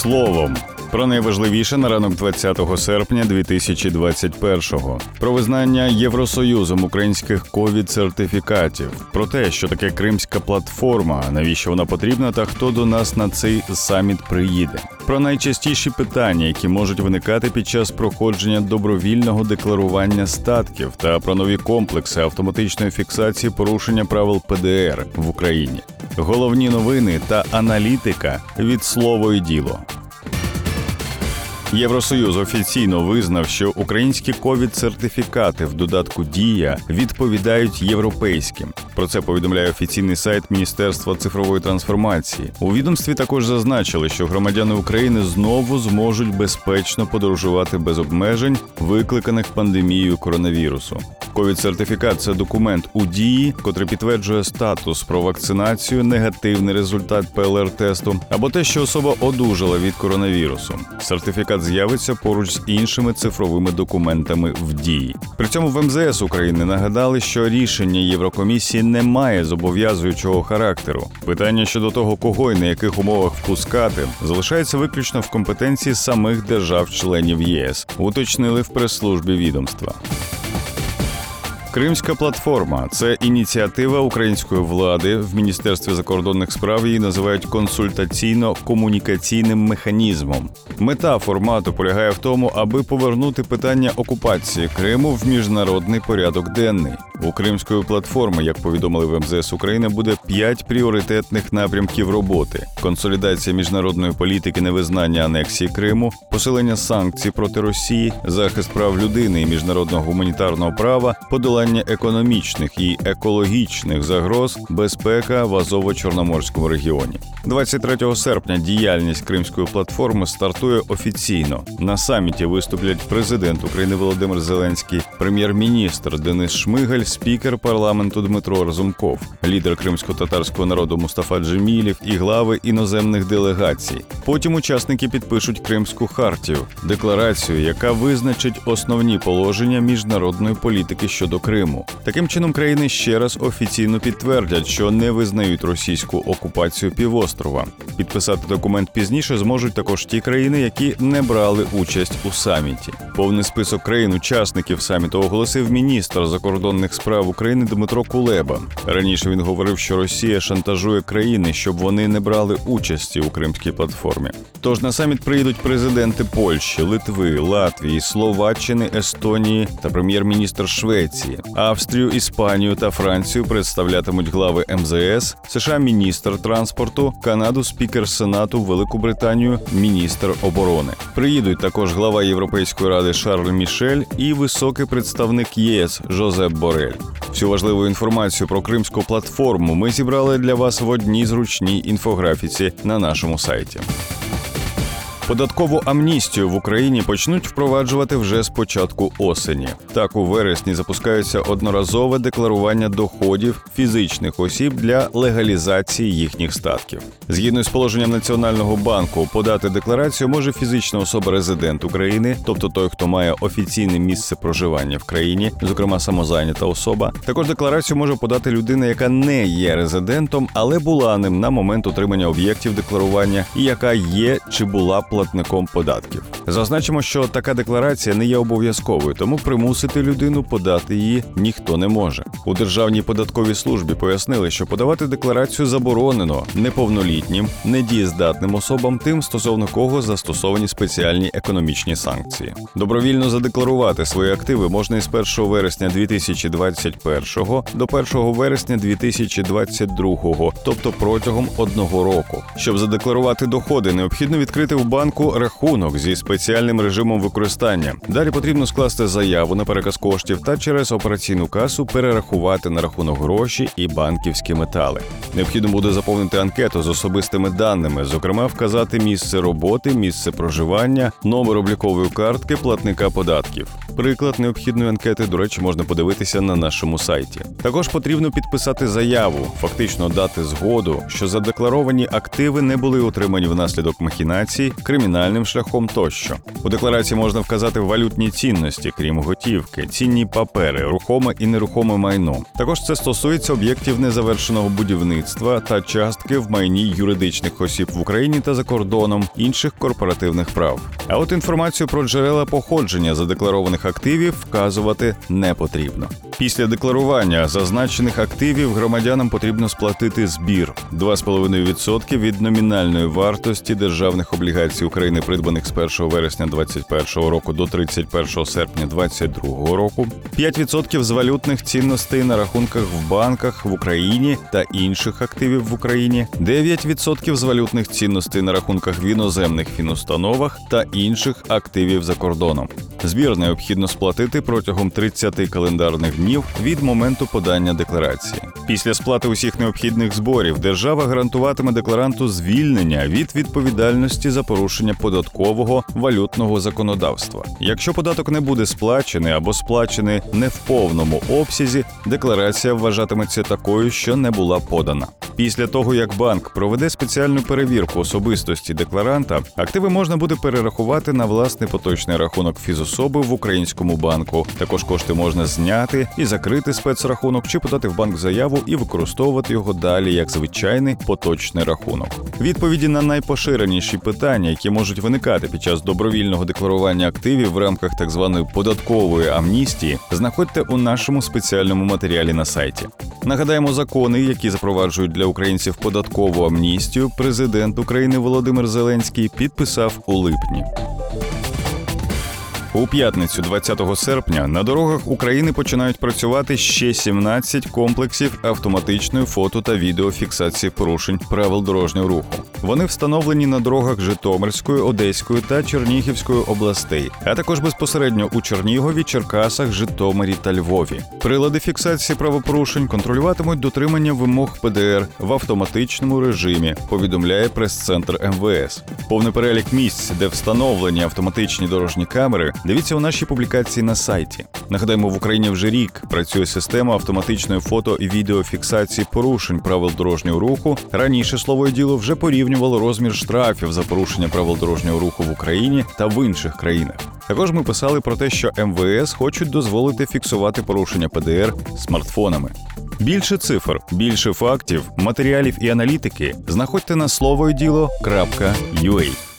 словом. Про найважливіше на ранок 20 серпня 2021-го. про визнання Євросоюзом українських ковід-сертифікатів, про те, що таке кримська платформа, навіщо вона потрібна, та хто до нас на цей саміт приїде. Про найчастіші питання, які можуть виникати під час проходження добровільного декларування статків, та про нові комплекси автоматичної фіксації порушення правил ПДР в Україні. Головні новини та аналітика від слово і діло. Євросоюз офіційно визнав, що українські ковід-сертифікати в додатку Дія відповідають європейським. Про це повідомляє офіційний сайт Міністерства цифрової трансформації. У відомстві також зазначили, що громадяни України знову зможуть безпечно подорожувати без обмежень, викликаних пандемією коронавірусу. Ковід-сертифікат це документ у дії, котрий підтверджує статус про вакцинацію, негативний результат ПЛР-тесту або те, що особа одужала від коронавірусу. Сертифікат з'явиться поруч з іншими цифровими документами в дії. При цьому в МЗС України нагадали, що рішення Єврокомісії не має зобов'язуючого характеру. Питання щодо того, кого і на яких умовах впускати, залишається виключно в компетенції самих держав-членів ЄС, уточнили в прес-службі відомства. Кримська платформа це ініціатива української влади в міністерстві закордонних справ. Її називають консультаційно-комунікаційним механізмом. Мета формату полягає в тому, аби повернути питання окупації Криму в міжнародний порядок денний. У Кримської платформи, як повідомили в МЗС України, буде п'ять пріоритетних напрямків роботи: консолідація міжнародної політики, невизнання анексії Криму, посилення санкцій проти Росії, захист прав людини і міжнародного гуманітарного права, подолання економічних і екологічних загроз, безпека в Азово-Чорноморському регіоні. 23 серпня діяльність Кримської платформи стартує офіційно. На саміті виступлять президент України Володимир Зеленський, прем'єр-міністр Денис Шмигаль спікер парламенту Дмитро Разумков, лідер кримсько-татарського народу Мустафа Джемілів і глави іноземних делегацій. Потім учасники підпишуть Кримську хартію, декларацію, яка визначить основні положення міжнародної політики щодо Криму. Таким чином країни ще раз офіційно підтвердять, що не визнають російську окупацію півострова. Підписати документ пізніше зможуть також ті країни, які не брали участь у саміті. Повний список країн-учасників саміту оголосив міністр закордонних справ України Дмитро Кулеба. Раніше він говорив, що Росія шантажує країни, щоб вони не брали участі у кримській платформі. Тож на саміт приїдуть президенти Польщі, Литви, Латвії, Словаччини, Естонії та прем'єр-міністр Швеції. Австрію, Іспанію та Францію представлятимуть глави МЗС, США, міністр транспорту, Канаду, спікер Сенату, Велику Британію, міністр оборони. Приїдуть також глава Європейської ради Шарль Мішель і високий представник ЄС Жозеп Борель. Всю важливу інформацію про кримську платформу ми зібрали для вас в одній зручній інфографіці на нашому сайті. Податкову амністію в Україні почнуть впроваджувати вже з початку осені. Так у вересні запускається одноразове декларування доходів фізичних осіб для легалізації їхніх статків. Згідно з положенням Національного банку, подати декларацію може фізична особа резидент України, тобто той, хто має офіційне місце проживання в країні, зокрема самозайнята особа. Також декларацію може подати людина, яка не є резидентом, але була ним на момент отримання об'єктів декларування, і яка є чи була платником податків. Зазначимо, що така декларація не є обов'язковою, тому примусити людину подати її ніхто не може. У державній податковій службі пояснили, що подавати декларацію заборонено неповнолітнім, недієздатним особам, тим стосовно кого застосовані спеціальні економічні санкції. Добровільно задекларувати свої активи можна із 1 вересня 2021 до 1 вересня 2022, тобто протягом одного року. Щоб задекларувати доходи, необхідно відкрити в банку рахунок зі спеціальним режимом використання. Далі потрібно скласти заяву на переказ коштів та через операційну касу перерахувати на рахунок гроші і банківські метали. Необхідно буде заповнити анкету з особистими даними, зокрема, вказати місце роботи, місце проживання, номер облікової картки платника податків. Приклад необхідної анкети, до речі, можна подивитися на нашому сайті. Також потрібно підписати заяву, фактично дати згоду, що задекларовані активи не були отримані внаслідок махінацій, кримінальним шляхом тощо. Тощо. У декларації можна вказати валютні цінності, крім готівки, цінні папери, рухоме і нерухоме майно. Також це стосується об'єктів незавершеного будівництва та частки в майні юридичних осіб в Україні та за кордоном інших корпоративних прав. А от інформацію про джерела походження задекларованих активів вказувати не потрібно. Після декларування зазначених активів громадянам потрібно сплатити збір. 2,5% від номінальної вартості державних облігацій України, придбаних з 1 вересня 2021 року до 31 серпня 2022 року, 5% з валютних цінностей на рахунках в банках в Україні та інших активів в Україні, 9% з валютних цінностей на рахунках в іноземних фінустановах та інших активів за кордоном. Збір необхідно сплатити протягом 30 календарних днів від моменту подання декларації. Після сплати усіх необхідних зборів держава гарантуватиме декларанту звільнення від відповідальності за порушення податкового валютного законодавства. Якщо податок не буде сплачений або сплачений не в повному обсязі, декларація вважатиметься такою, що не була подана. Після того, як банк проведе спеціальну перевірку особистості декларанта, активи можна буде перерахувати на власний поточний рахунок фізособи в українському банку. Також кошти можна зняти і закрити спецрахунок, чи подати в банк заяву і використовувати його далі як звичайний поточний рахунок. Відповіді на найпоширеніші питання, які можуть виникати під час добровільного декларування активів в рамках так званої податкової амністії, знаходьте у нашому спеціальному матеріалі на сайті. Нагадаємо, закони, які запроваджують для українців податкову амністію, президент України Володимир Зеленський підписав у липні. У п'ятницю, 20 серпня, на дорогах України починають працювати ще 17 комплексів автоматичної фото та відеофіксації порушень правил дорожнього руху. Вони встановлені на дорогах Житомирської, Одеської та Чернігівської областей, а також безпосередньо у Чернігові, Черкасах, Житомирі та Львові. Прилади фіксації правопорушень контролюватимуть дотримання вимог ПДР в автоматичному режимі. Повідомляє прес-центр МВС. Повний перелік місць, де встановлені автоматичні дорожні камери, дивіться у нашій публікації на сайті. Нагадаємо, в Україні вже рік працює система автоматичної фото і відеофіксації порушень правил дорожнього руху. Раніше слово діло вже порівнювало розмір штрафів за порушення правил дорожнього руху в Україні та в інших країнах. Також ми писали про те, що МВС хочуть дозволити фіксувати порушення ПДР смартфонами. Більше цифр, більше фактів, матеріалів і аналітики знаходьте на словоюділо.ua.